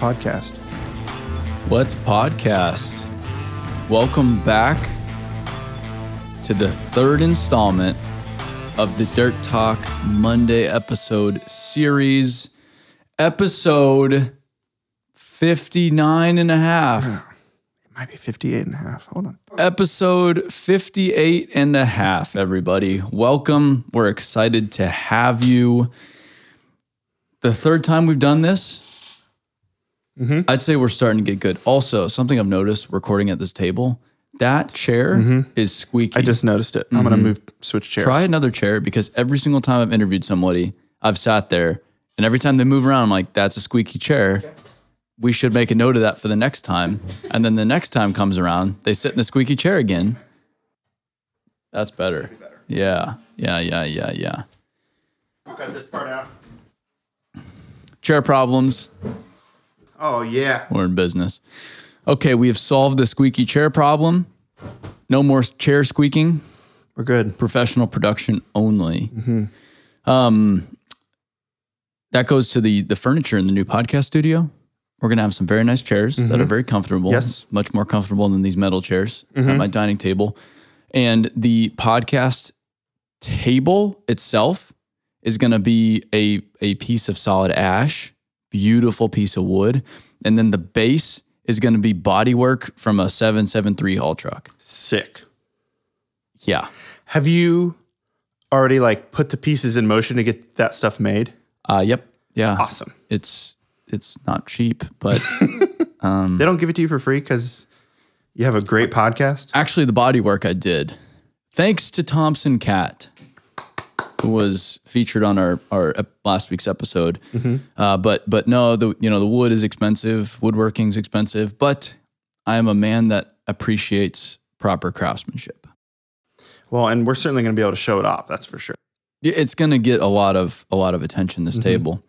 Podcast. Let's podcast. Welcome back to the third installment of the Dirt Talk Monday episode series, episode 59 and a half. It might be 58 and a half. Hold on. Episode 58 and a half, everybody. Welcome. We're excited to have you. The third time we've done this, Mm-hmm. I'd say we're starting to get good. Also, something I've noticed recording at this table, that chair mm-hmm. is squeaky. I just noticed it. I'm going to mm-hmm. move, switch chairs. try another chair because every single time I've interviewed somebody, I've sat there and every time they move around, I'm like, that's a squeaky chair. We should make a note of that for the next time. And then the next time comes around, they sit in the squeaky chair again. That's better. Yeah. Yeah. Yeah. Yeah. Yeah. cut this part out. Chair problems. Oh, yeah. We're in business. Okay. We have solved the squeaky chair problem. No more chair squeaking. We're good. professional production only. Mm-hmm. Um, that goes to the the furniture in the new podcast studio. We're gonna have some very nice chairs that mm-hmm. are very comfortable. Yes. much more comfortable than these metal chairs at mm-hmm. my dining table. And the podcast table itself is gonna be a a piece of solid ash, beautiful piece of wood, and then the base is gonna be bodywork from a seven seven three haul truck. Sick. Yeah. Have you already like put the pieces in motion to get that stuff made? Uh, yep. Yeah. Awesome. it's it's not cheap, but um They don't give it to you for free because you have a great podcast. actually the bodywork I did, thanks to Thompson Cat, who was featured on our our last week's episode. Uh, but but no, the you know the wood is expensive, woodworking's expensive, but I am a man that appreciates proper craftsmanship. Well, and we're certainly going to be able to show it off. That's for sure. It's going to get a lot of a lot of attention this table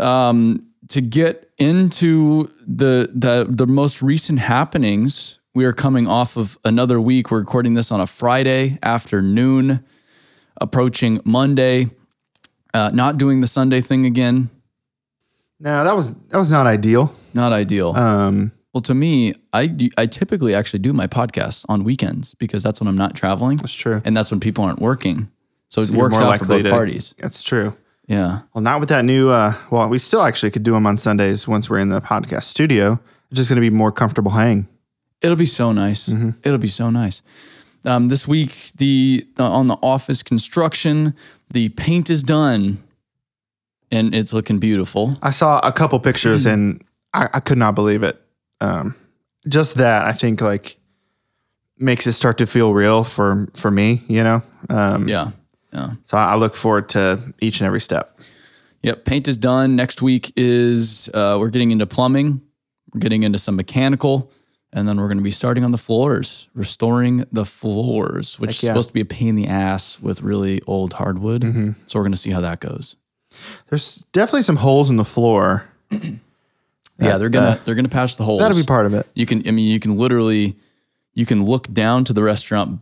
um to get into the the the most recent happenings we are coming off of another week we're recording this on a friday afternoon approaching monday uh, not doing the sunday thing again No, that was that was not ideal. not ideal Um, well to me i do- i typically actually do my podcasts on weekends because that's when i'm not traveling that's true. and that's when people aren't working so, it works out for both to- parties That's true. yeah Well, not with that new. Uh, well, we still actually could do them on Sundays once we're in the podcast studio. It's just going to be more comfortable hang. It'll be so nice. It'll be so nice. Um, this week, the, on the office construction, the paint is done, and it's looking beautiful. I saw a couple pictures and I, I could not believe it. Um, just that I think like makes it start to feel real for for me. You know. Um, Yeah, yeah, So I I look forward to each and every step. yep. Paint is done. Next week is uh, we're getting into plumbing. We're getting into some mechanical, and then we're going to be starting on the floors, restoring the floors, which Heck is yeah. supposed to be a pain in the ass with really old hardwood. So we're going to see how that goes. There's definitely some holes in the floor. yeah, they're gonna they're gonna patch the holes. That'll be part of it. You can, I mean, you can literally, you can look down to the restaurant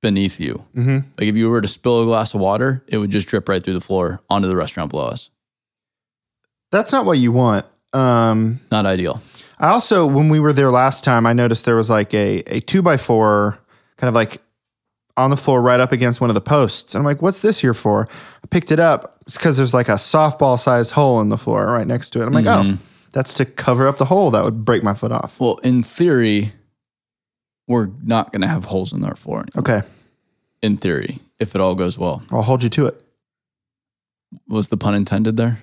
beneath you. Mm-hmm. Like if you were to spill a glass of water, it would just drip right through the floor onto the restaurant below us. That's not what you want. Um, Not ideal. I also, when we were there last time, I noticed there was like a, a two by four kind of like on the floor right up against one of the posts. And I'm like, what's this here for? I picked it up. It's because there's like a softball sized hole in the floor right next to it. I'm like, oh, mm-hmm. that's to cover up the hole that would break my foot off. Well, in theory, we're not going to have holes in our floor. anymore. Okay. In theory, if it all goes well. I'll hold you to it. Was the pun intended there?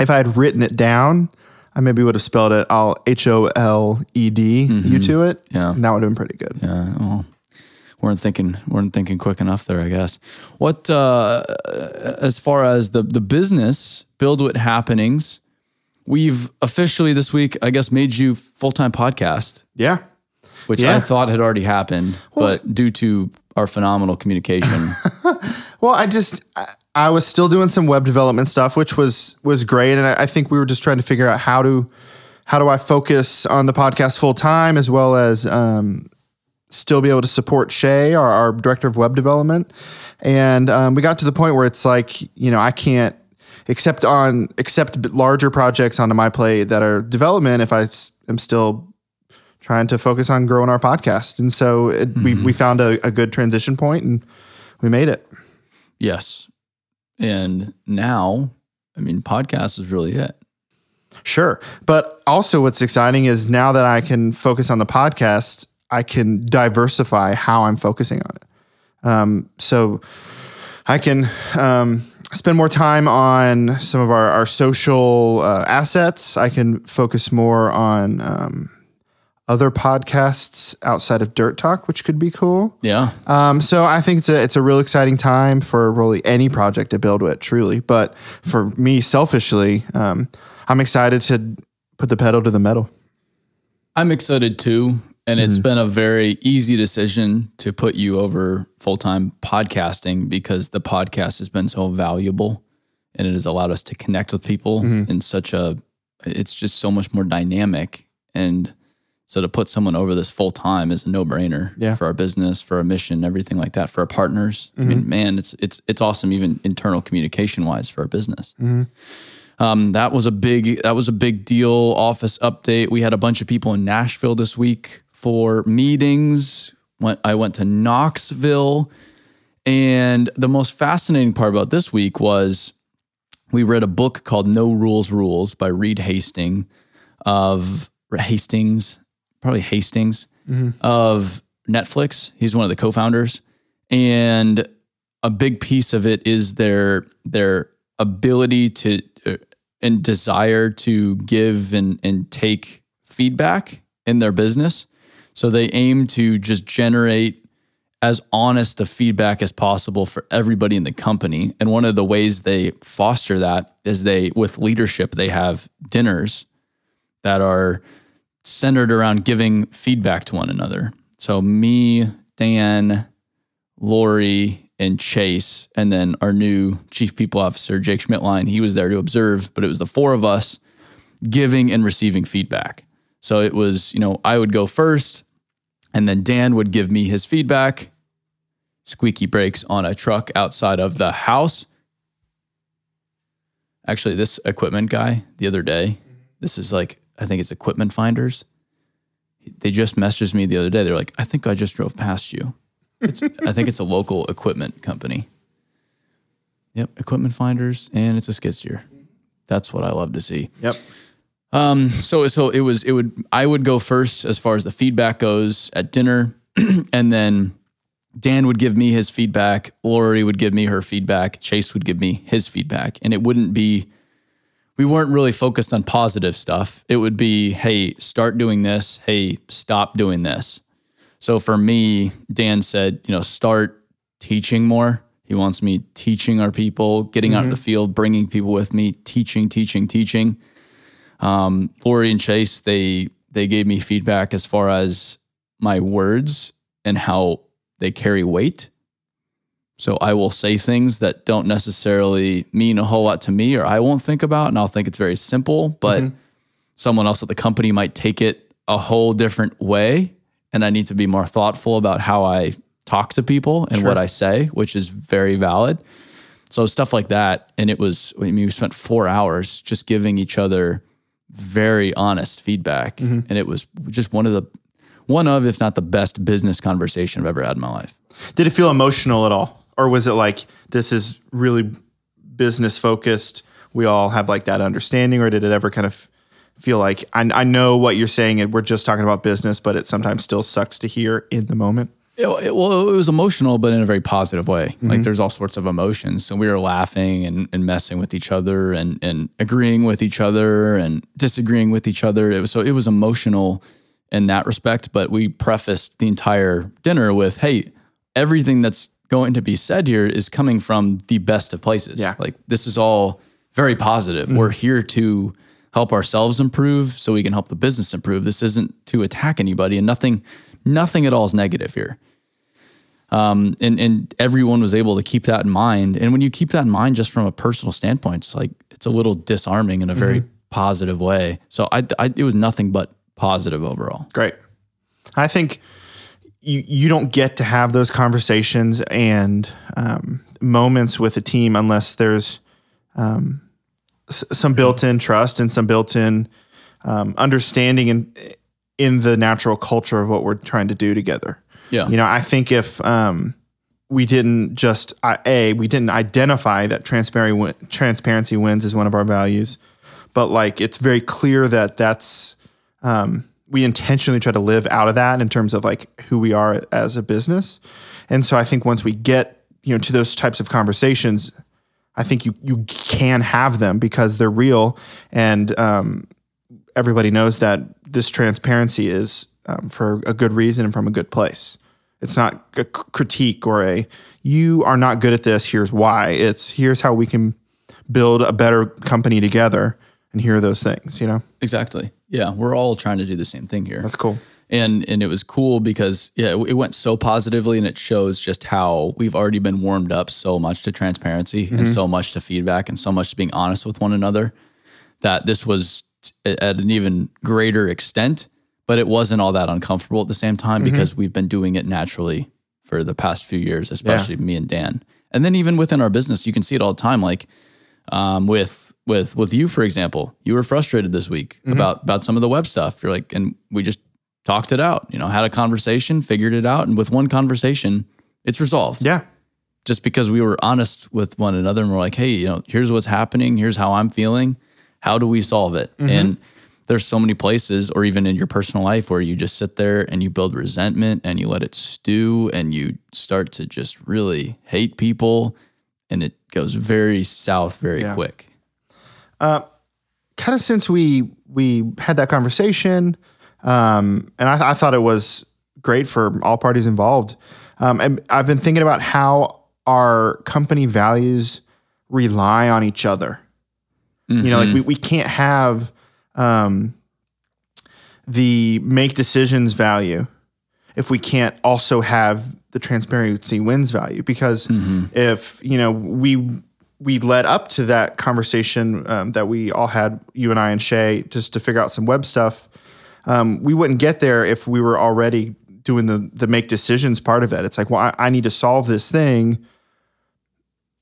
If I had written it down, I maybe would have spelled it all H O L E D you to it. Yeah. And that would have been pretty good. Yeah. Well, weren't thinking weren't thinking quick enough there, I guess. What uh, as far as the the business build what happenings, we've officially this week, I guess, made you full time podcast, Yeah. which Yeah. I thought had already happened, but due to our phenomenal communication, Well, I just I, I was still doing some web development stuff, which was was great, and I, I think we were just trying to figure out how to how do I focus on the podcast full time as well as um, still be able to support Shay, our, our director of web development, and um, we got to the point where it's like you know I can't accept on accept larger projects onto my plate that are development if I am still trying to focus on growing our podcast, and so it, we we found a, a good transition point and we made it. yes. And now, I mean, podcast is really it. Sure. But also, what's exciting is now that I can focus on the podcast, I can diversify how I'm focusing on it. Um, so I can um, spend more time on some of our, our social uh, assets. I can focus more on um, other podcasts outside of Dirt Talk, which could be cool. Yeah. Um, so I think it's a it's a real exciting time for really any project to build with, truly. But for me, selfishly, um, I'm excited to put the pedal to the metal. I'm excited too. And it's been a very easy decision to put you over full time podcasting because the podcast has been so valuable and it has allowed us to connect with people in such a, it's just so much more dynamic. And so to put someone over this full time is a no brainer Yeah. for our business, for our mission, everything like that, for our partners. I mean, man, it's, it's, it's awesome, even internal communication wise for our business. Um, that was a big that was a big deal. Office update. We had a bunch of people in Nashville this week for meetings. Went, I went to Knoxville, and the most fascinating part about this week was we read a book called No Rules Rules by Reed Hastings of Hastings, probably Hastings of Netflix. He's one of the co-founders, and a big piece of it is their their ability to uh, and desire to give and and take feedback in their business. So they aim to just generate as honest a feedback as possible for everybody in the company. And one of the ways they foster that is they with leadership they have dinners that are centered around giving feedback to one another. So me, Dan, Lori, and Chase, and then our new chief people officer, Jake Schmidtline, he was there to observe, but it was the four of us giving and receiving feedback. So it was, you know, I would go first, and then Dan would give me his feedback. Squeaky brakes on a truck outside of the house. Actually, this equipment guy the other day, this is like, I think it's equipment finders. They just messaged me the other day. They're like, I think I just drove past you. It's, I think it's a local equipment company. Yep, equipment finders, and it's a skid steer. That's what I love to see. Yep. Um, so so it was it would I would go first as far as the feedback goes at dinner, and then Dan would give me his feedback. Lori would give me her feedback. Chase would give me his feedback, and it wouldn't be. We weren't really focused on positive stuff. It would be, hey, start doing this. Hey, stop doing this. So for me, Dan said, you know, start teaching more. He wants me teaching our people, getting out in the field, bringing people with me, teaching, teaching, teaching. Um, Lori and Chase, they they gave me feedback as far as my words and how they carry weight. So I will say things that don't necessarily mean a whole lot to me, or I won't think about, and I'll think it's very simple. But mm-hmm. someone else at the company might take it a whole different way, and I need to be more thoughtful about how I talk to people and what I say, which is very valid. So stuff like that, and it was. I mean, we spent four hours just giving each other very honest feedback, mm-hmm. and it was just one of the one of, if not the best business conversation I've ever had in my life. Did it feel emotional at all, or was it like this is really business focused? We all have like that understanding, or did it ever kind of feel like I, I know what you're saying, and we're just talking about business, but it sometimes still sucks to hear in the moment. It, it- well, it was emotional, but in a very positive way. Like mm-hmm. there's all sorts of emotions. So we were laughing and, and messing with each other and, and agreeing with each other and disagreeing with each other. It was, so it was emotional in that respect. But we prefaced the entire dinner with, hey, everything that's going to be said here is coming from the best of places. Yeah. Like this is all very positive. We're here to help ourselves improve so we can help the business improve. This isn't to attack anybody and nothing nothing at all is negative here. Um, and and everyone was able to keep that in mind. And when you keep that in mind, just from a personal standpoint, it's like it's a little disarming in a very positive way. So I, I, it was nothing but positive overall. Great. I think you you don't get to have those conversations and um, moments with a team unless there's um, s- some built-in trust and some built-in um, understanding in in the natural culture of what we're trying to do together. Yeah. You know, I think if um, we didn't just a we didn't identify that transparency transparency wins is one of our values, but like it's very clear that that's um, we intentionally try to live out of that in terms of like who we are as a business, and so I think once we get you know to those types of conversations, I think you you can have them because they're real and um, everybody knows that this transparency is um, for a good reason and from a good place. It's not a critique or a you are not good at this. Here's why. It's here's how we can build a better company together. And here are those things. You know, Exactly. Yeah. We're all trying to do the same thing here. that's cool. and and it was cool because yeah it, it went so positively and it shows just how we've already been warmed up so much to transparency and so much to feedback and so much to being honest with one another that this was t- at an even greater extent but it wasn't all that uncomfortable at the same time because we've been doing it naturally for the past few years especially me and Dan and then even within our business you can see it all the time like um, with with with you for example you were frustrated this week mm-hmm. about about some of the web stuff. You're like and we just talked it out you know had a conversation figured it out and with one conversation it's resolved. Yeah. just because we were honest with one another and we're like hey you know here's what's happening here's how i'm feeling how do we solve it? Mm-hmm. And there's so many places or even in your personal life where you just sit there and you build resentment and you let it stew and you start to just really hate people and it goes very south very Yeah. quick kind of since we we had that conversation, um, and I, I thought it was great for all parties involved. Um, and I've been thinking about how our company values rely on each other. You know, like we, we can't have um, the make decisions value if we can't also have the transparency wins value because if you know we we led up to that conversation um, that we all had you and I and Shay just to figure out some web stuff. Um, we wouldn't get there if we were already doing the the make decisions part of it. It's like well I, I need to solve this thing.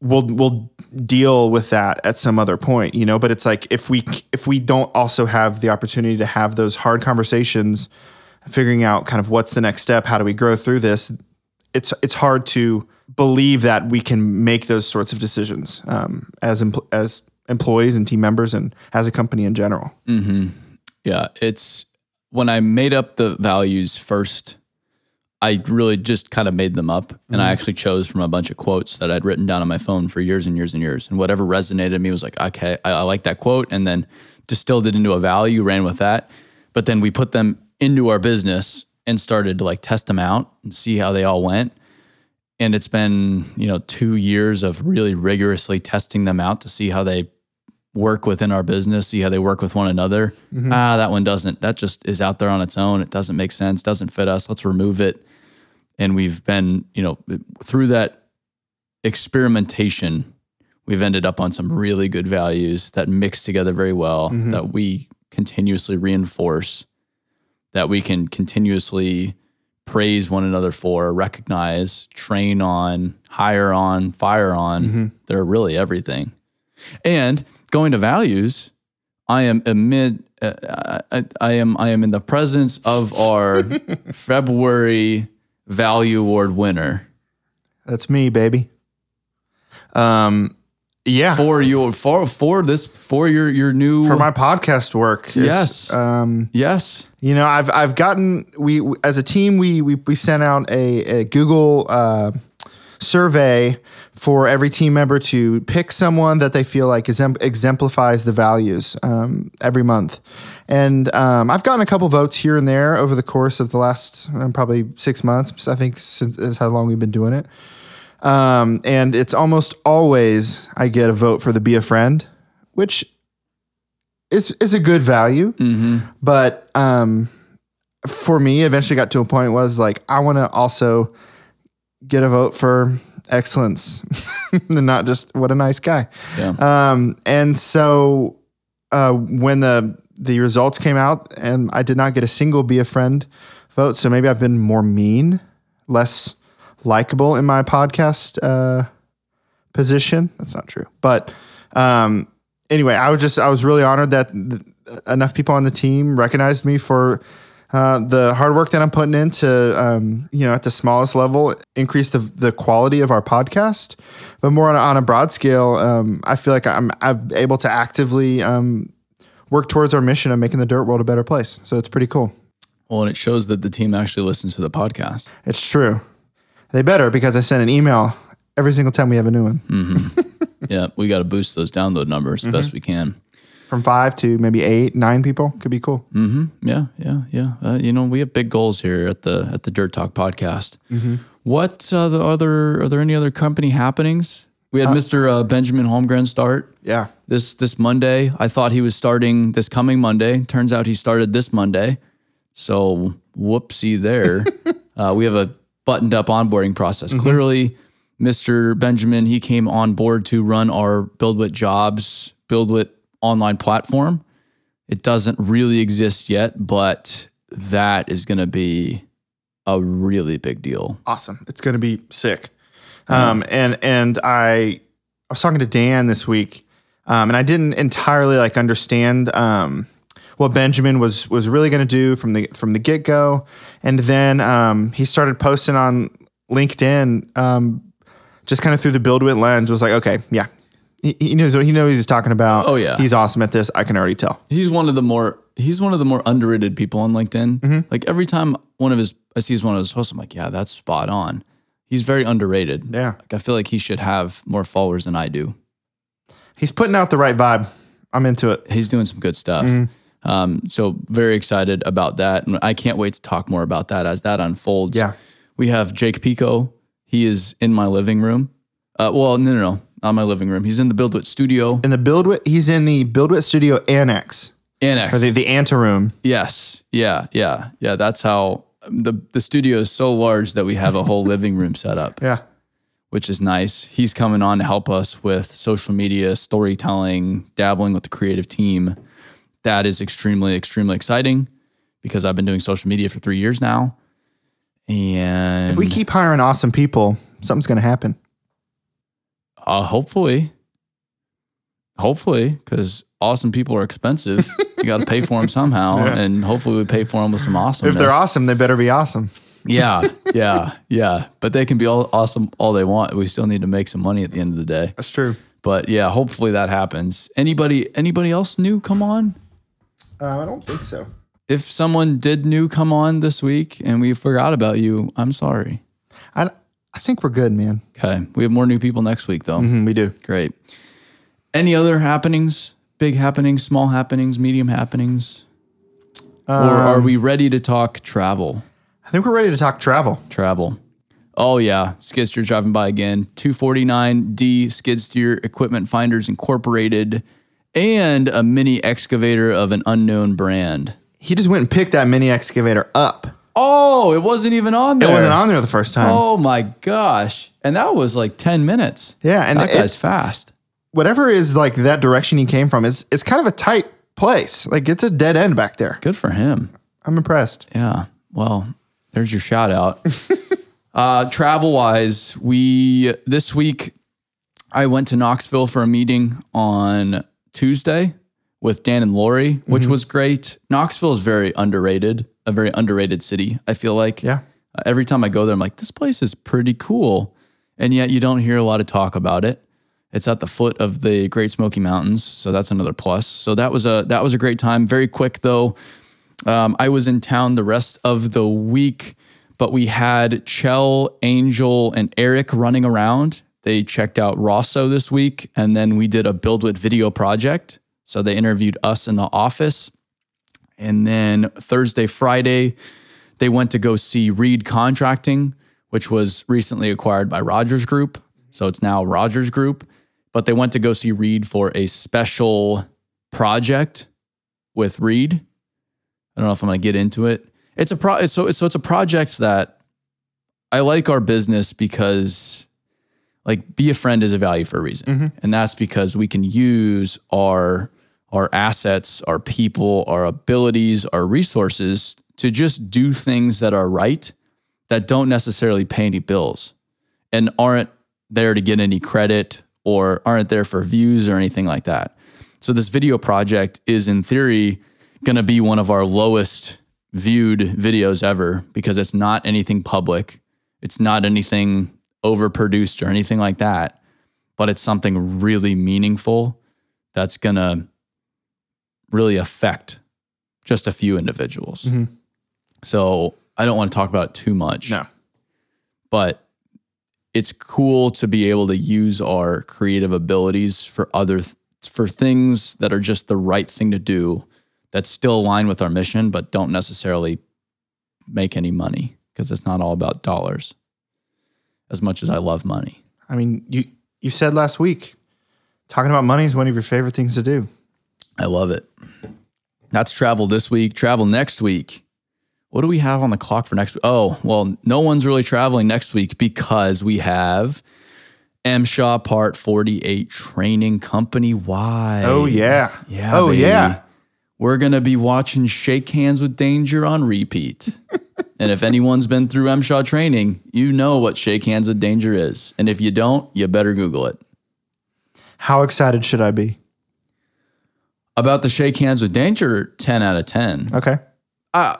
We'll we'll deal with that at some other point you know? But it's like if we if we don't also have the opportunity to have those hard conversations figuring out kind of what's the next step how do we grow through this it's it's hard to believe that we can make those sorts of decisions um, as empl- as employees and team members and as a company in general Yeah, it's when I made up the values first, I really just kind of made them up. And I actually chose from a bunch of quotes that I'd written down on my phone for years and years and years. And whatever resonated me was like, okay, I, I like that quote. And then distilled it into a value, ran with that. But then we put them into our business and started to like test them out and see how they all went. And it's been, you know, two years of really rigorously testing them out to see how they work within our business, see how they work with one another. Ah, that one doesn't. That just is out there on its own. It doesn't make sense. Doesn't fit us. Let's remove it. And we've been, you know, through that experimentation, we've ended up on some really good values that mix together very well. That we continuously reinforce. That we can continuously praise one another for, recognize, train on, hire on, fire on. They're really everything. And going to values, I am amid uh, I, I am I am in the presence of our February Value Award winner That's me, baby. Um, yeah, for your for for this for your your new for my podcast work. is, Yes. Um, yes you know, I've I've gotten we as a team we we, we sent out a, a Google uh, survey for every team member to pick someone that they feel like exemp- exemplifies the values um, every month. And um, I've gotten a couple votes here and there over the course of the last um, probably six months. I think since is how long we've been doing it. Um, and it's almost always I get a vote for the be a friend, which is is a good value. But um, for me, eventually got to a point was like I want to also get a vote for excellence, and not just what a nice guy. yeah Um, and so uh, when the the results came out, and I did not get a single be a friend vote, so maybe I've been more mean, less likable in my podcast uh, position. That's not true, but um, anyway, I was just I was really honored that th- enough people on the team recognized me for. Uh, the hard work that I'm putting into, um, you know, at the smallest level, increase the the quality of our podcast. But more on a, on a broad scale, um, I feel like I'm I'm able to actively um, work towards our mission of making the dirt world a better place. So it's pretty cool. well and it shows that the team actually listens to the podcast It's true. They better because I send an email every single time we have a new one, yeah we got to boost those download numbers as best we can from five to maybe eight, nine people. Could be cool. Yeah, yeah, yeah. Uh, you know, we have big goals here at the at the Dirt Talk podcast. What uh, the other are there any other company happenings? We had Mr. Uh, Benjamin Holmgren start Yeah. this this Monday. I thought he was starting this coming Monday. Turns out he started this Monday. So whoopsie there. uh, we have a buttoned up onboarding process. Clearly, Mr. Benjamin he came on board to run our BuildWit Jobs BuildWit online platform. It doesn't really exist yet, but that is going to be a really big deal. awesome. It's going to be sick. Um, and and I I was talking to Dan this week, um, and I didn't entirely like understand um, what Benjamin was was really going to do from the from the get go, and then um, he started posting on LinkedIn, um, just kind of through the BuildWit lens. Was like, okay, yeah, he, he knows what he knows he's talking about. Oh, yeah. he's awesome at this. I can already tell. He's one of the more he's one of the more underrated people on LinkedIn. Like every time one of his I see his one of his posts, I'm like, yeah, that's spot on. He's very underrated. Yeah. Like I feel like he should have more followers than I do. He's putting out the right vibe. I'm into it. He's doing some good stuff. Um, so very excited about that, and I can't wait to talk more about that as that unfolds. Yeah. we have Jake Pico. He is in my living room. Uh, well, no, no, no, not my living room. He's in the BuildWit studio. In the BuildWit, he's in the BuildWit Studio Annex Annex. or the the anteroom. Yes. Yeah. Yeah. Yeah. That's how the the studio is so large that we have a whole living room set up, Yeah. which is nice. He's coming on to help us with social media, storytelling, dabbling with the creative team. That is extremely, extremely exciting because I've been doing social media for three years now. And If we keep hiring awesome people, something's going to happen. uh, hopefully, hopefully, because awesome people are expensive. you got to pay for them somehow, and hopefully, we pay for them with some awesome. If they're awesome, they better be awesome. Yeah, yeah, yeah. But they can be all awesome all they want. We still need to make some money at the end of the day. That's true. But yeah, hopefully that happens. Anybody anybody else new come on? Uh, I don't think so. If someone did new come on this week and we forgot about you, I'm sorry. I, I think we're good, man. Okay. We have more new people next week though. Mhm, we do. Great. Any other happenings? Big happenings, small happenings, medium happenings? or are we ready to talk travel? I think we're ready to talk travel. travel. Oh yeah, skid steer driving by again. 249D skid steer equipment finders incorporated and a mini excavator of an unknown brand. He just went and picked that mini excavator up. Oh, it wasn't even on there. It wasn't on there the first time. Oh my gosh. And that was like 10 minutes. Yeah, and that it- guy's fast. Whatever is like that direction he came from is it's kind of a tight place. Like it's a dead end back there. Good for him. I'm impressed. Yeah. Well, there's your shout out. uh, travel wise, we this week I went to Knoxville for a meeting on Tuesday with Dan and Lori, which was great. Knoxville is very underrated, a very underrated city. I feel like. Yeah. Uh, every time I go there, I'm like, this place is pretty cool, and yet you don't hear a lot of talk about it. It's at the foot of the Great Smoky Mountains, so that's another plus. So that was a that was a great time. Very quick though. Um, I was in town the rest of the week, but we had Chell, Angel, and Eric running around. They checked out Rosso this week, and then we did a BuildWit video project. So they interviewed us in the office. And then Thursday, Friday, they went to go see Reed Contracting, which was recently acquired by Rogers Group. So it's now Rogers Group. But they went to go see Reed for a special project with Reed. I don't know if I'm going to get into it. It's a pro so so it's a project that I like our business because like be a friend is a value for a reason. Mm-hmm. And that's because we can use our our assets, our people, our abilities, our resources to just do things that are right that don't necessarily pay any bills and aren't there to get any credit or aren't there for views or anything like that. So this video project is in theory going to be one of our lowest viewed videos ever because it's not anything public. It's not anything overproduced or anything like that, but it's something really meaningful that's going to really affect just a few individuals. Mhm. So I don't want to talk about it too much No. but it's cool to be able to use our creative abilities for other th- for things that are just the right thing to do that still align with our mission but don't necessarily make any money because it's not all about dollars as much as I love money. I mean, you you said last week talking about money is one of your favorite things to do. I love it. That's travel this week, travel next week. What do we have on the clock for next week? Oh, well, no one's really traveling next week because we have MSHA Part 48 training company wide. Oh yeah. Yeah. Oh baby. yeah. We're going to be watching Shake Hands with Danger on repeat. and if anyone's been through MSHA training, you know what Shake Hands with Danger is. And if you don't, you better Google it. How excited should I be? About the Shake Hands with Danger, 10 out of 10. Okay. I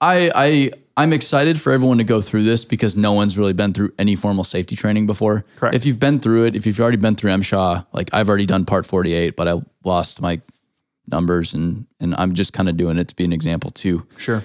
I I'm excited for everyone to go through this because no one's really been through any formal safety training before. Correct. If you've been through it, if you've already been through MSHA, like I've already done part 48, but I lost my numbers and and I'm just kind of doing it to be an example too. Sure.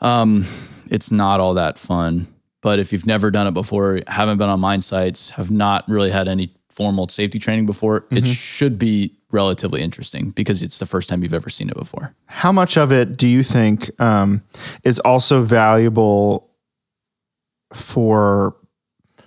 Um, it's not all that fun. But if you've never done it before, haven't been on mine sites, have not really had any formal safety training before, it should be relatively interesting because it's the first time you've ever seen it before. How much of it do you think um, is also valuable for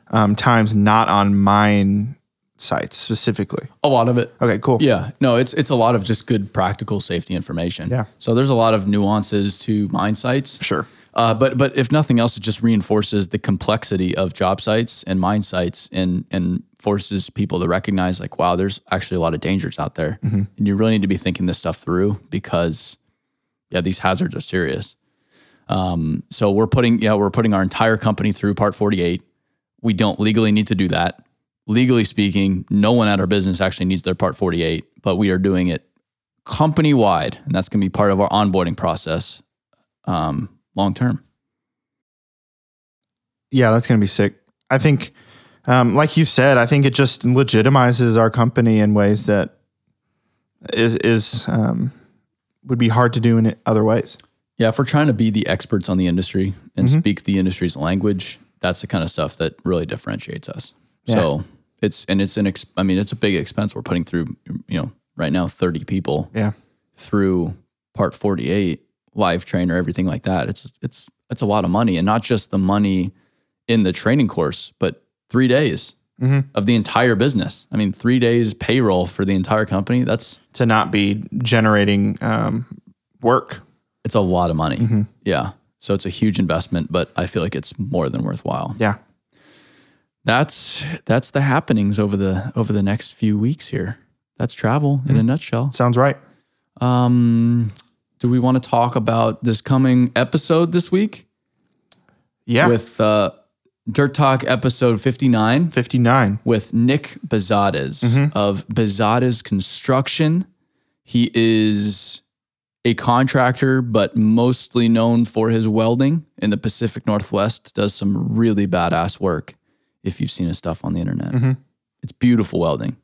um, times not on mine sites specifically? A lot of it. Okay, cool. Yeah, no, it's it's a lot of just good practical safety information. Yeah. So there's a lot of nuances to mine sites. Sure. Uh, but but if nothing else, it just reinforces the complexity of job sites and mine sites, and and forces people to recognize like, wow, there's actually a lot of dangers out there, and you really need to be thinking this stuff through because, yeah, these hazards are serious. Um, so we're putting yeah we're putting our entire company through Part 48. We don't legally need to do that. Legally speaking, no one at our business actually needs their Part 48, but we are doing it company wide, and that's going to be part of our onboarding process um, long term. Yeah, that's going to be sick. I think, um, like you said, I think it just legitimizes our company in ways that is is um, would be hard to do in other ways. Yeah, if we're trying to be the experts on the industry and speak the industry's language, that's the kind of stuff that really differentiates us. So it's and it's an ex- I mean it's a big expense we're putting through. You know, right now thirty people Yeah. through Part Forty Eight, live trainer, everything like that. It's it's it's a lot of money, and not just the money in the training course, but three days of the entire business. I mean, three days payroll for the entire company. That's To not be generating um, work. it's a lot of money. Yeah. So it's a huge investment, but I feel like it's more than worthwhile. Yeah. That's that's the happenings over the over the next few weeks here. That's travel in a nutshell. Sounds right. Um do we want to talk about this coming episode this week Yeah. with uh Dirt Talk episode 59 59. with Nick Bezades of Bezades Construction. He is a contractor, but mostly known for his welding in the Pacific Northwest. Does some really badass work. If you've seen his stuff on the internet, Mhm. it's beautiful welding,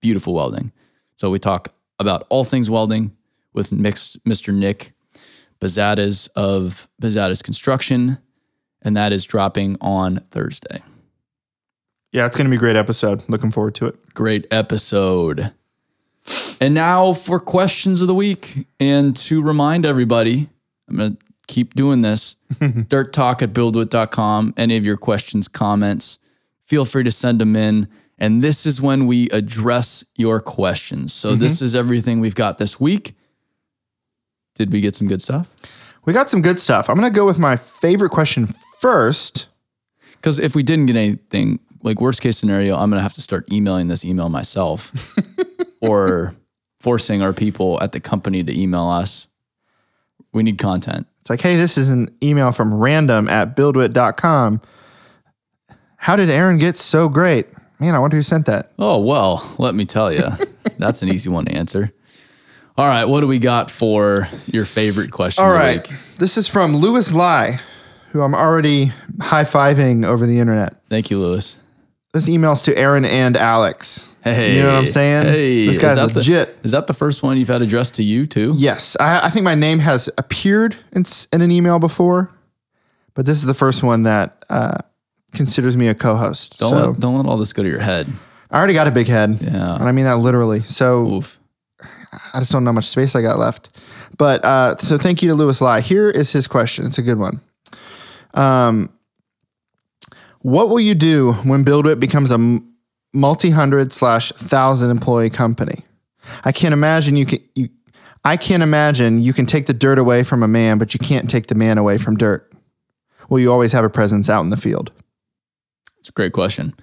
beautiful welding. So we talk about all things welding with Mr. Nick Bazadas of Bazadas Construction, and that is dropping on Thursday. Yeah, it's going to be a great episode. Looking forward to it. Great episode. And now for questions of the week. And to remind everybody, I'm going to keep doing this dirt talk at buildwit.com. Any of your questions, comments, feel free to send them in. And this is when we address your questions. So, mm-hmm. this is everything we've got this week. Did we get some good stuff? We got some good stuff. I'm going to go with my favorite question first. Because if we didn't get anything, like worst case scenario, I'm gonna have to start emailing this email myself, or forcing our people at the company to email us. We need content. It's like, hey, this is an email from random at buildwit.com. How did Aaron get so great? Man, I wonder who sent that. Oh well, let me tell you, that's an easy one to answer. All right, what do we got for your favorite question? All the right. This is from Lewis Lai, who I'm already high fiving over the internet. Thank you, Lewis. This email's to Aaron and Alex. Hey, You know what I'm saying? Hey, This is guy's the- legit. is that the first one you've had addressed to you too? Yes, I, I think my name has appeared in, in an email before, but this is the first one that uh, considers me a co-host. Don't so let, don't let all this go to your head. I already got a big head, Yeah. and I mean that literally. So Oof. I just don't know how much space I got left. But uh, so thank you to Lewis Lai. Here is his question. It's a good one. Um, what will you do when BuildWit becomes a multi-hundred slash thousand employee company? I can't imagine you can. You, I can't imagine you can take the dirt away from a man, but you can't take the man away from dirt. Will you always have a presence out in the field? It's a great question.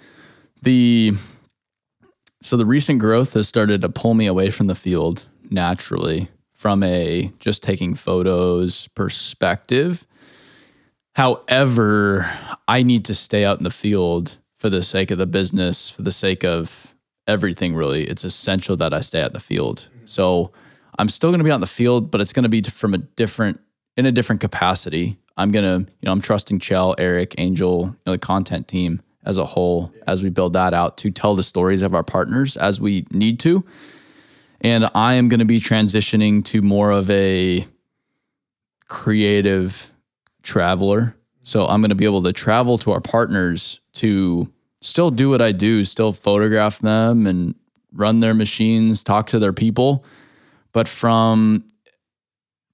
The so the recent growth has started to pull me away from the field naturally from a just taking photos perspective. However, I need to stay out in the field for the sake of the business, for the sake of everything really. It's essential that I stay out in the field. Mm-hmm. So I'm still going to be out in the field, but it's going to be from a different in a different capacity. I'm going to, you know, I'm trusting Chell, Eric, Angel, you know, the content team as a whole as we build that out to tell the stories of our partners as we need to. And I am going to be transitioning to more of a creative traveler. So I'm going to be able to travel to our partners to still do what I do, still photograph them and run their machines, talk to their people, but from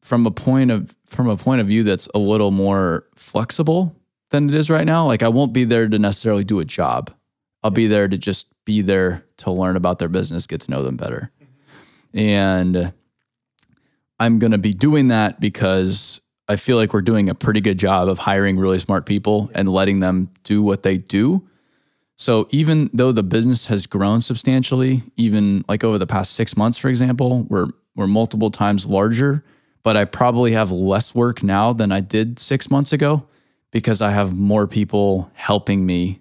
from a point of from a point of view that's a little more flexible than it is right now. Like I won't be there to necessarily do a job. I'll be there to just be there to learn about their business, get to know them better. And I'm going to be doing that because I feel like we're doing a pretty good job of hiring really smart people and letting them do what they do. So even though the business has grown substantially, even like over the past six months, for example, we're we're multiple times larger, but I probably have less work now than I did six months ago because I have more people helping me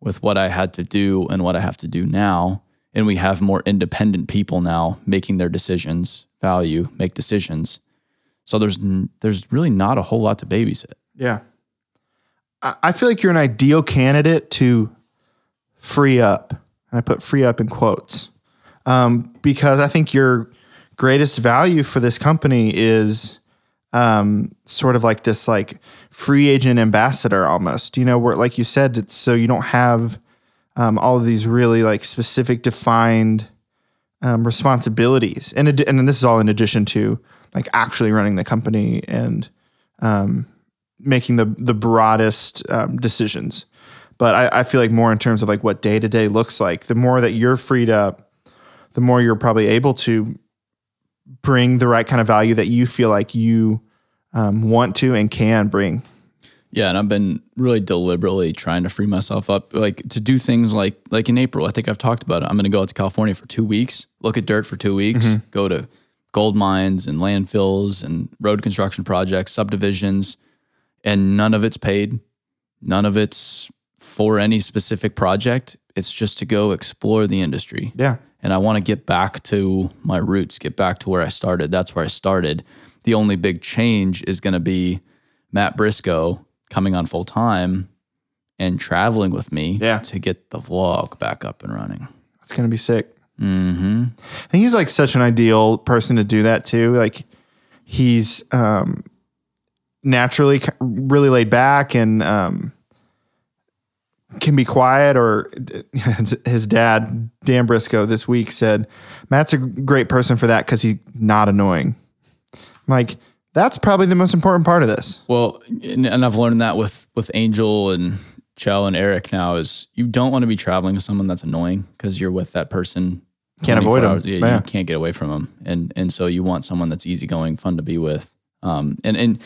with what I had to do and what I have to do now. And we have more independent people now making their decisions, value, make decisions. So there's there's really not a whole lot to babysit. Yeah. I feel like you're an ideal candidate to free up. And I put free up in quotes um, because I think your greatest value for this company is um, sort of like this like free agent ambassador almost. You know, where like you said, it's so you don't have um, all of these really like specific defined um, responsibilities, and ad- and this is all in addition to like actually running the company and um, making the the broadest um, decisions. But I, I feel like more in terms of like what day to day looks like. The more that you're freed up, the more you're probably able to bring the right kind of value that you feel like you um, want to and can bring. Yeah, and I've been really deliberately trying to free myself up, like to do things like like in April. I think I've talked about it. I'm going to go out to California for two weeks, look at dirt for two weeks, go to gold mines and landfills and road construction projects, subdivisions, and none of it's paid. None of it's for any specific project. It's just to go explore the industry Yeah. and I want to get back to my roots, get back to where I started. That's where I started. The only big change is going to be Matt Briscoe coming on full time and traveling with me Yeah. to get the vlog back up and running. That's gonna be sick. Mm-hmm. And he's like such an ideal person to do that too. Like he's um, naturally really laid back and um, can be quiet. Or his dad, Dan Briscoe, this week said Matt's a great person for that because he's not annoying. Like that's probably the most important part of this. Well, and, I've learned that with with Angel and Chell and Eric now is you don't want to be traveling with someone that's annoying because you're with that person. Can't 24 avoid 'em. hours. Yeah, Yeah. you can't get away from them, and and so you want someone that's easygoing, fun to be with. Um, and and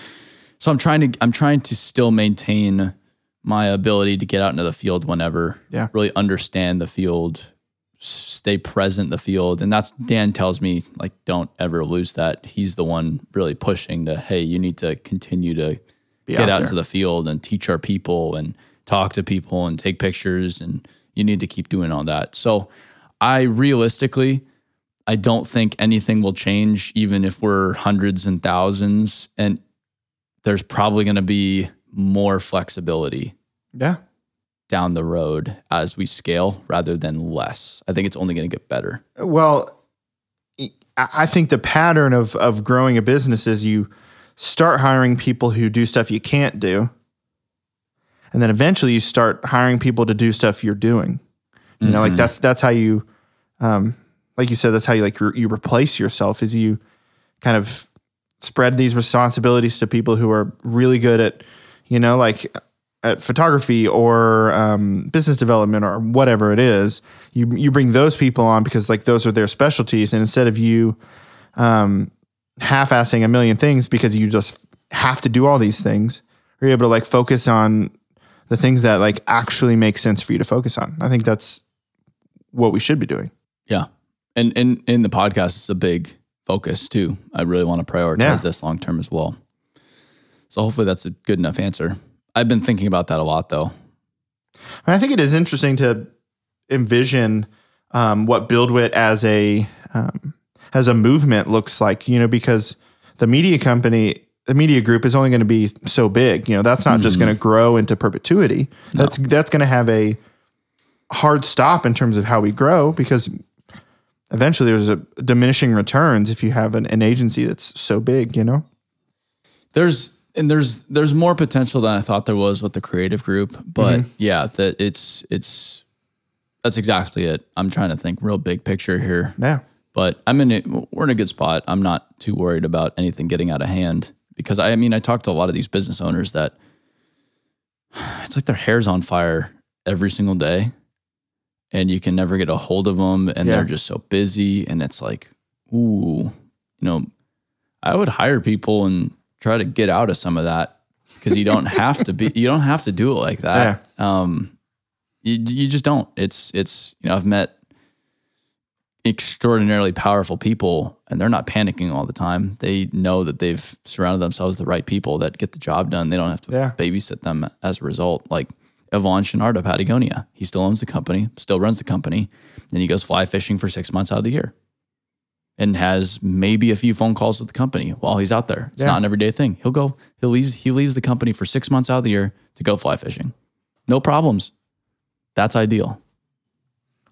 so I'm trying to I'm trying to still maintain my ability to get out into the field whenever. Yeah. Really understand the field, stay present in the field, and that's Dan tells me like don't ever lose that. He's the one really pushing to hey, you need to continue to Be get out, there. into the field and teach our people and talk to people and take pictures and you need to keep doing all that. So I realistically I don't think anything will change even if we're hundreds and thousands and there's probably going to be more flexibility yeah. Down the road as we scale rather than less. I think it's only going to get better. Well, I think the pattern of of growing a business is you start hiring people who do stuff you can't do, and then eventually you start hiring people to do stuff you're doing. You know, like Mhm. that's that's how you, um, like you said, that's how you like re- you replace yourself. Is you kind of spread these responsibilities to people who are really good at, you know, like at photography or um, business development or whatever it is, you you bring those people on because like those are their specialties, and instead of you um, half-assing a million things because you just have to do all these things, you're able to like focus on the things that like actually make sense for you to focus on. I think that's what we should be doing. Yeah. And and in the podcast it's a big focus too. I really want to prioritize Yeah. this long term as well. So hopefully that's a good enough answer. I've been thinking about that a lot though. I think it is interesting to envision um, what BuildWit as a um, as a movement looks like. You know, because the media company, the media group, is only going to be so big. You know, that's not just going to grow into perpetuity. That's that's going to have a hard stop in terms of how we grow because eventually there's a diminishing returns if you have an, an agency that's so big. You know. There's and there's there's more potential than I thought there was with the creative group, but mm-hmm. yeah, that it's it's that's exactly it. I'm trying to think real big picture here. Yeah. but I'm in it. We're in a good spot. I'm not too worried about anything getting out of hand because I, I mean, I talk to a lot of these business owners that it's like their hair's on fire every single day, and you can never get a hold of them, and Yeah. they're just so busy, and it's like, ooh, you know, I would hire people and try to get out of some of that because you don't have to be, you don't have to do it like that. Um, you you just don't. It's it's you know I've met extraordinarily powerful people and they're not panicking all the time. They know that they've surrounded themselves with the right people that get the job done. They don't have to Yeah. babysit them as a result. Like Yvon Chouinard of Patagonia, he still owns the company, still runs the company, and he goes fly fishing for six months out of the year and has maybe a few phone calls with the company while he's out there. It's Yeah. not an everyday thing. He'll go, he leaves, he leaves the company for six months out of the year to go fly fishing. No problems. That's ideal.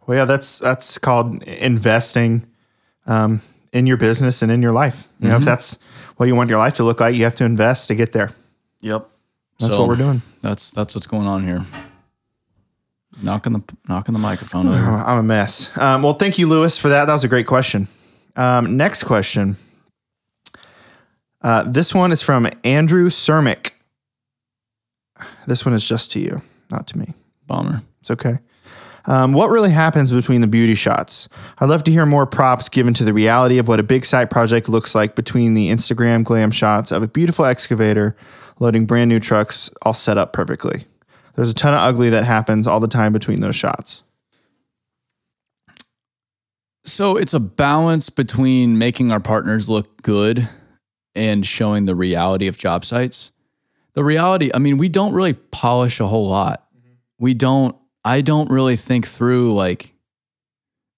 Well, yeah, that's that's called investing um, in your business and in your life. You know, if that's what you want your life to look like, you have to invest to get there. Yep. That's So, what we're doing. That's that's what's going on here. Knocking the knocking the microphone over. I'm I'm a mess. Um, well, thank you, Lewis, for that. That was a great question. Um, next question. Uh, this one is from Andrew Cermick. This one is just to you, not to me. Bomber. It's okay. Um, what really happens between the beauty shots? I'd love to hear more props given to the reality of what a big site project looks like between the Instagram glam shots of a beautiful excavator loading brand new trucks all set up perfectly. There's a ton of ugly that happens all the time between those shots. So it's a balance between making our partners look good and showing the reality of job sites. The reality, I mean, we don't really polish a whole lot. Mm-hmm. We don't, I don't really think through like,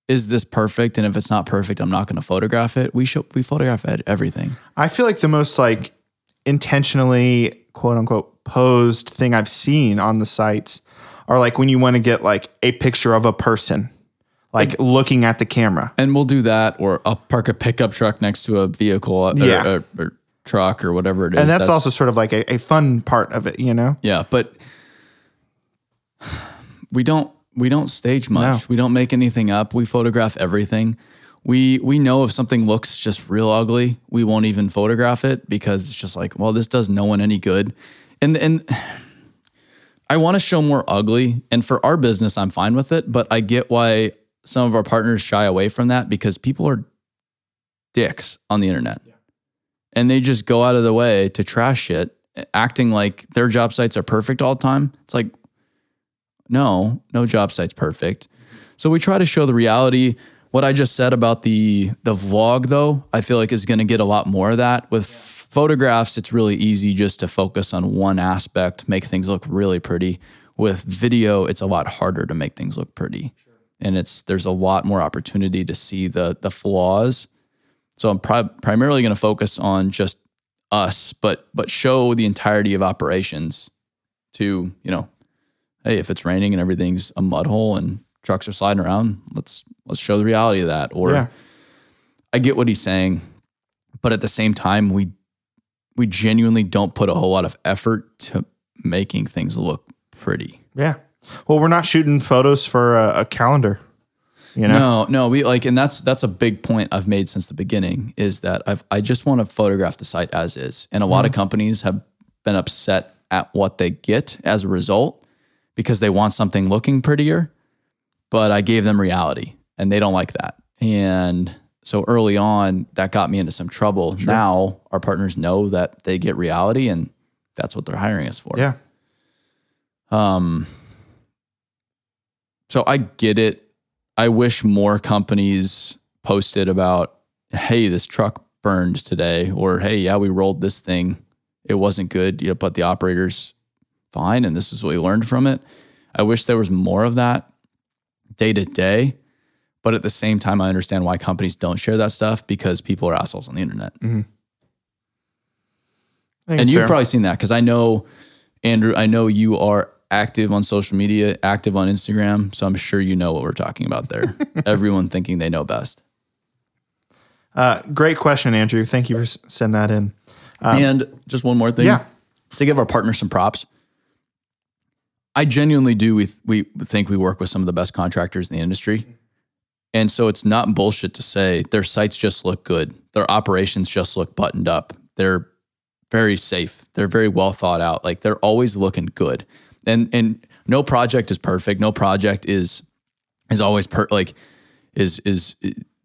is this perfect? And if it's not perfect, I'm not going to photograph it. We show we photograph everything. I feel like the most like intentionally quote unquote posed thing I've seen on the sites are like when you want to get like a picture of a person, like looking at the camera. And we'll do that, or I'll park a pickup truck next to a vehicle, or, Yeah. or, or truck, or whatever it is. And that's, also sort of like a, a fun part of it, you know? yeah, but we don't we don't stage much. No. We don't make anything up. We photograph everything. We we know if something looks just real ugly, we won't even photograph it because it's just like, well, this does no one any good. And and I want to show more ugly, and for our business, I'm fine with it. But I get why some of our partners shy away from that because people are dicks on the internet, and they just go out of the way to trash shit, acting like their job sites are perfect all the time. It's like, no, no job site's perfect. So we try to show the reality. What I just said about the the vlog, though, I feel like is going to get a lot more of that with photographs. It's really easy just to focus on one aspect, make things look really pretty. With video, it's a lot harder to make things look pretty, and it's there's a lot more opportunity to see the the flaws. So I'm pri- primarily going to focus on just us, but but show the entirety of operations to you know hey, if it's raining and everything's a mud hole and trucks are sliding around, let's let's show the reality of that. Or Yeah. I get what he's saying, but at the same time, we we genuinely don't put a whole lot of effort to making things look pretty. Yeah. Well, we're not shooting photos for a, a calendar, you know? No, no, we like, and that's that's a big point I've made since the beginning is that I've I just want to photograph the site as is, and a lot of companies have been upset at what they get as a result because they want something looking prettier, but I gave them reality, and they don't like that, and so early on that got me into some trouble. Now our partners know that they get reality, and that's what they're hiring us for. Yeah. Um, so I get it. I wish more companies posted about, hey, this truck burned today, or hey, yeah, we rolled this thing. It wasn't good, you know, but the operator's fine, and this is what we learned from it. I wish there was more of that day to day. But at the same time, I understand why companies don't share that stuff because people are assholes on the internet. Mm-hmm. Think And you've fair. probably seen that because I know, Andrew, I know you are active on social media, active on Instagram. So I'm sure you know what we're talking about there. Everyone thinking they know best. uh, great question, Andrew. Thank you for sending that in. and just one more thing. Yeah. To give our partners some props. I genuinely do. We, we think we work with some of the best contractors in the industry. And so it's not bullshit to say their sites just look good. Their operations just look buttoned up. They're very safe. They're very well thought out. Like they're always looking good. And and no project is perfect. No project is is always per like is is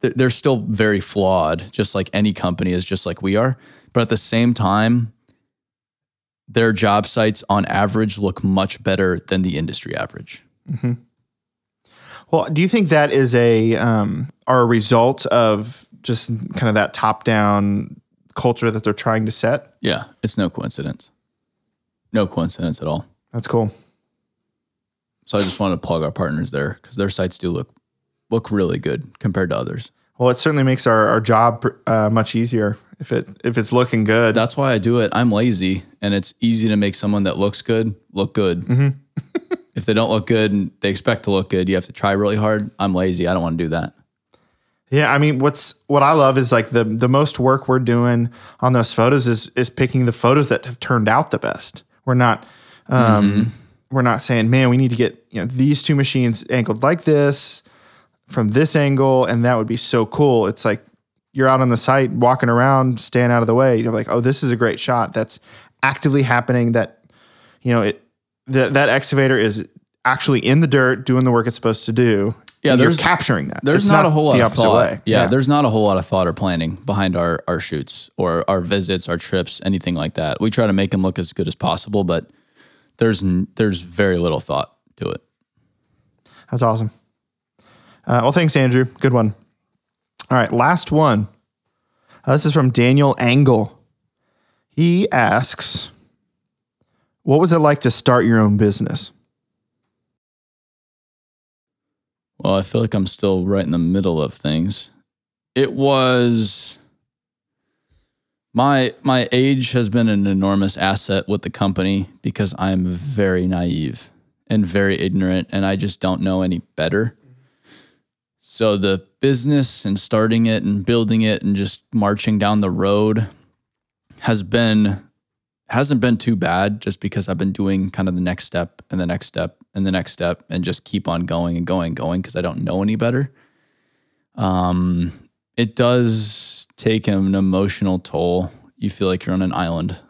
they're still very flawed, just like any company is, just like we are. But at the same time, their job sites on average look much better than the industry average. Well, do you think that is a um, are a result of just kind of that top down culture that they're trying to set? Yeah, it's no coincidence. No coincidence at all. That's cool. So I just wanted to plug our partners there because their sites do look look really good compared to others. Well, it certainly makes our, our job uh, much easier if it if it's looking good. That's why I do it. I'm lazy, and it's easy to make someone that looks good look good. if they don't look good and they expect to look good, you have to try really hard. I'm lazy. I don't want to do that. Yeah, I mean, what's what I love is like the the most work we're doing on those photos is is picking the photos that have turned out the best. We're not um, we're not saying, man, we need to get you know these two machines angled like this from this angle, and that would be so cool. It's like you're out on the site walking around, staying out of the way. You're like, oh, this is a great shot. That's actively happening. That you know it that that excavator is actually in the dirt doing the work it's supposed to do. Yeah, there's- capturing that. There's It's not, a whole lot of thought. way. Yeah, there's not a whole lot of thought or planning behind our our shoots or our visits, our trips, anything like that. We try to make them look as good as possible, but there's there's very little thought to it. That's awesome. Uh, well, thanks, Andrew. Good one. All right, last one. Uh, this is from Daniel Angle. He asks, "What was it like to start your own business?" Well, I feel like I'm still right in the middle of things. It was my my age has been an enormous asset with the company because I'm very naive and very ignorant and I just don't know any better. So the business and starting it and building it and just marching down the road has been hasn't been too bad just because I've been doing kind of the next step and the next step and the next step and just keep on going and going and going because I don't know any better. Um, it does take an emotional toll. You feel like you're on an island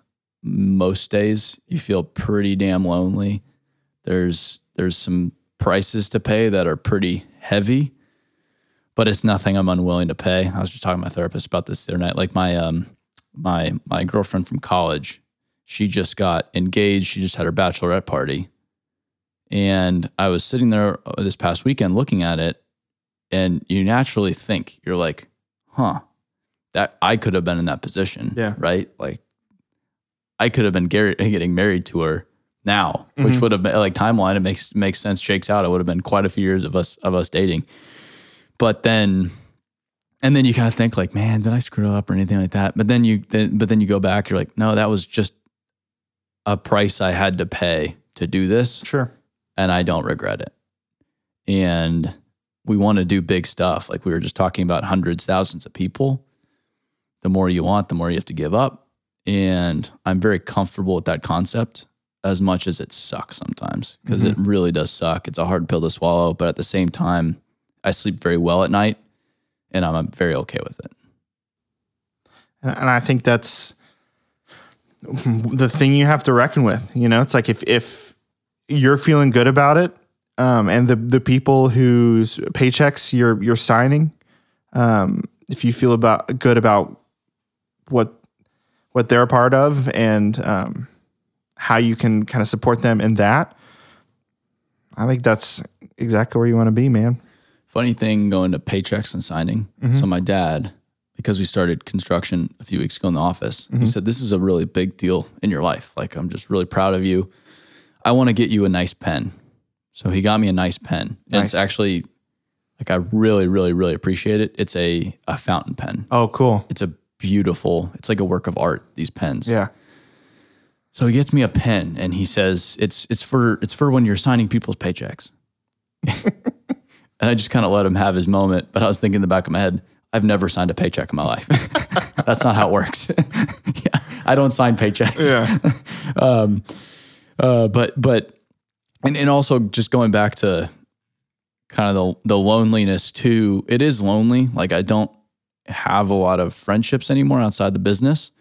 most days. You feel pretty damn lonely. There's there's some prices to pay that are pretty heavy, but it's nothing I'm unwilling to pay. I was just talking to my therapist about this the other night. Like my um my my girlfriend from college, she just got engaged. She just had her bachelorette party. And I was sitting there uh, this past weekend looking at it, and you naturally think, you're like, huh, that I could have been in that position. Yeah. Right. Like, I could have been gar- getting married to her now, which Mhm. would have been like timeline. It makes makes sense, shakes out. It would have been quite a few years of us of us dating. But then, and then you kind of think like, man, did I screw up or anything like that? But then you then but then you go back, you're like, no, that was just a price I had to pay to do this Sure. and I don't regret it. And we want to do big stuff. Like we were just talking about hundreds, thousands of people. The more you want, the more you have to give up. And I'm very comfortable with that concept as much as it sucks sometimes because it mm-hmm. really does suck. It's a hard pill to swallow, but at the same time, I sleep very well at night and I'm very okay with it. And I think that's the thing you have to reckon with. You know, it's like if if you're feeling good about it, um, and the the people whose paychecks you're you're signing, um, if you feel about good about what what they're a part of and um, how you can kind of support them in that, I think that's exactly where you want to be, man. Funny thing going to paychecks and signing. So my dad, because we started construction a few weeks ago in the office, he said, "This is a really big deal in your life. Like I'm just really proud of you. I want to get you a nice pen." So he got me a nice pen. And Nice. it's actually like I really, really, really appreciate it. It's a a fountain pen. Oh, cool. It's a beautiful. It's like a work of art. These pens. Yeah. So he gets me a pen and he says it's it's for it's for when you're signing people's paychecks. and I just kind of let him have his moment, but I was thinking in the back of my head, I've never signed a paycheck in my life. That's not how it works. yeah, I don't sign paychecks. Yeah. Um, uh, but but and and also just going back to kind of the the loneliness too. It is lonely. Like I don't have a lot of friendships anymore outside the business.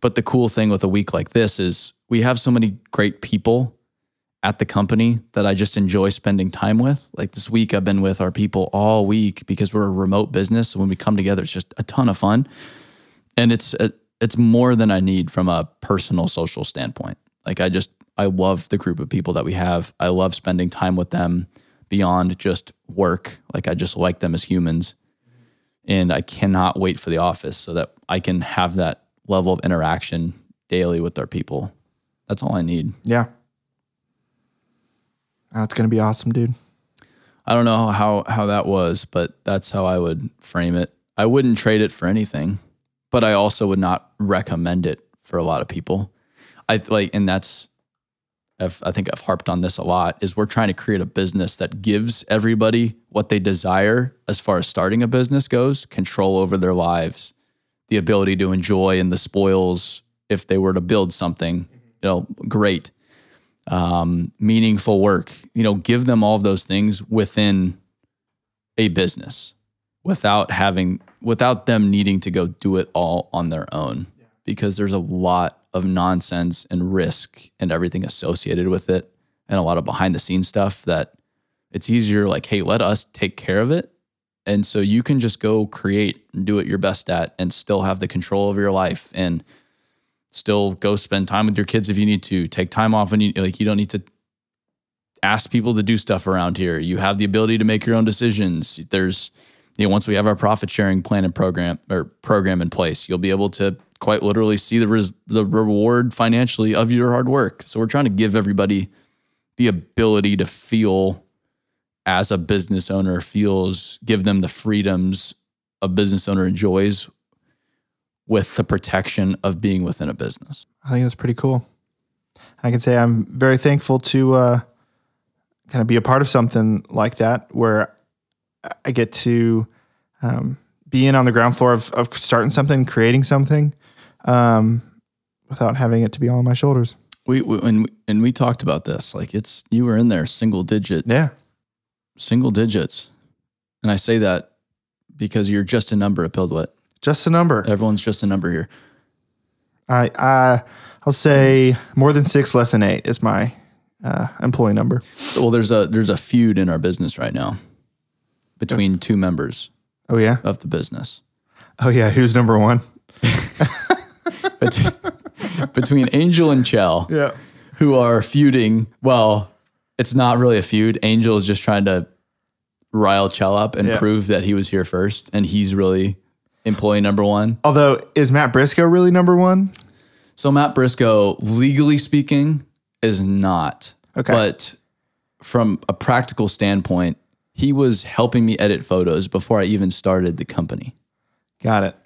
But the cool thing with a week like this is we have so many great people at the company that I just enjoy spending time with. Like this week, I've been with our people all week because we're a remote business. So when we come together, it's just a ton of fun, and it's it's more than I need from a personal social standpoint. Like I just I love the group of people that we have. I love spending time with them beyond just work. Like I just like them as humans, and I cannot wait for the office so that I can have that level of interaction daily with our people. That's all I need. Yeah. That's gonna be awesome, dude. I don't know how how that was, but that's how I would frame it. I wouldn't trade it for anything, but I also would not recommend it for a lot of people. I like, and that's I've, I think I've harped on this a lot. Is we're trying to create a business that gives everybody what they desire as far as starting a business goes: control over their lives, the ability to enjoy and the spoils if they were to build something. You know, great um, meaningful work. You know, give them all of those things within a business without having without them needing to go do it all on their own because there's a lot of nonsense and risk and everything associated with it and a lot of behind the scenes stuff that it's easier like hey let us take care of it. And so you can just go create and do what you're best at and still have the control of your life and still go spend time with your kids if you need to take time off and you like you don't need to ask people to do stuff around here. You have the ability to make your own decisions. There's you know once we have our profit sharing plan and program or program in place you'll be able to quite literally see the res- the reward financially of your hard work so we're trying to give everybody the ability to feel as a business owner feels, give them the freedoms a business owner enjoys with the protection of being within a business. I think that's pretty cool. I can say I'm very thankful to uh, kind of be a part of something like that where I get to um, be in on the ground floor of, of starting something, creating something um, without having it to be on my shoulders. We, we and and we talked about this. Like it's you were in there single digit, Yeah. single digits, and I say that because you're just a number at BuildWit. Just a number. Everyone's just a number here. I, I I'll say more than six, less than eight is my uh, employee number. Well, there's a there's a feud in our business right now between two members Oh yeah. of the business. Oh yeah. Who's number one? Bet- between Angel and Chell, Yeah. who are feuding. Well, it's not really a feud. Angel is just trying to rile Chell up and Yeah. prove that he was here first, and he's really employee number one. Although is Matt Briscoe really number one? So Matt Briscoe, legally speaking, is not. Okay. But from a practical standpoint, he was helping me edit photos before I even started the company. Got it.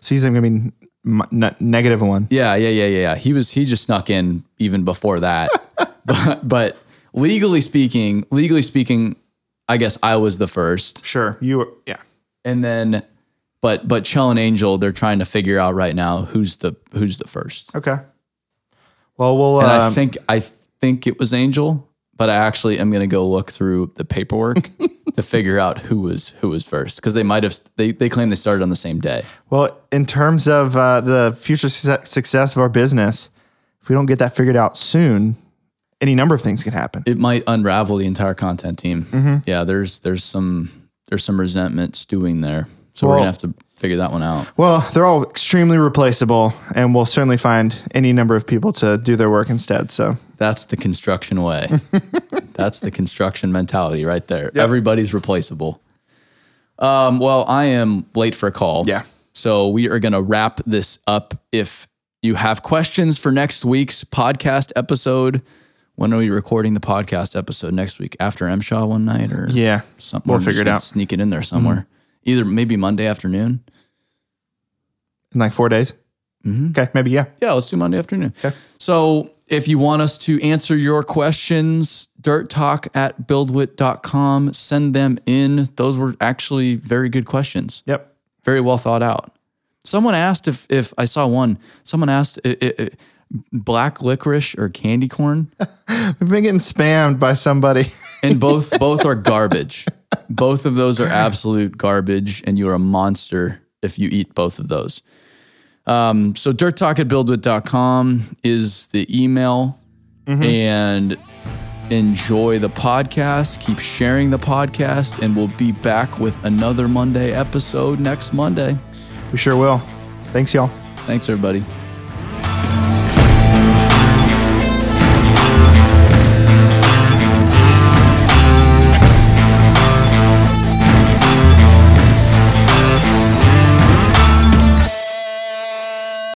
So he's gonna be m- n- negative one. Yeah, yeah, yeah, yeah, yeah. He was he just snuck in even before that. but but legally speaking, legally speaking, I guess I was the first. Sure. You. Were, yeah. And then but but Chell and Angel, they're trying to figure out right now who's the who's the first. Okay. Well, we'll. And I um, think I think it was Angel, but I actually am going to go look through the paperwork to figure out who was who was first because they might have they they claim they started on the same day. Well, in terms of uh, the future success of our business, if we don't get that figured out soon, any number of things could happen. It might unravel the entire content team. Mm-hmm. Yeah, there's there's some there's some resentment stewing there, so we're gonna have to figure that one out. Well, they're all extremely replaceable, and we'll certainly find any number of people to do their work instead. So, That's the construction way. That's the construction mentality right there. Everybody's replaceable. Um, well, I am late for a call. Yeah. So we are going to wrap this up. If you have questions for next week's podcast episode, when are we recording the podcast episode next week? After MSHA one night or yeah, something? we'll figure it out. Sneak it in there somewhere. Either maybe Monday afternoon. in like four days. Mm-hmm. Okay, maybe yeah. Yeah, let's do Monday afternoon. Okay. So if you want us to answer your questions, dirt talk at buildwit.com, send them in. Those were actually very good questions, Yep. very well thought out. Someone asked if, if I saw one, someone asked i i i black licorice or candy corn, We've been getting spammed by somebody. and both both are garbage. Both of those are absolute garbage, and you are a monster if you eat both of those. Um, so dirt talk at buildwit.com is the email and enjoy the podcast. Keep sharing the podcast, and we'll be back with another Monday episode next Monday. we sure will. Thanks, y'all. Thanks, everybody.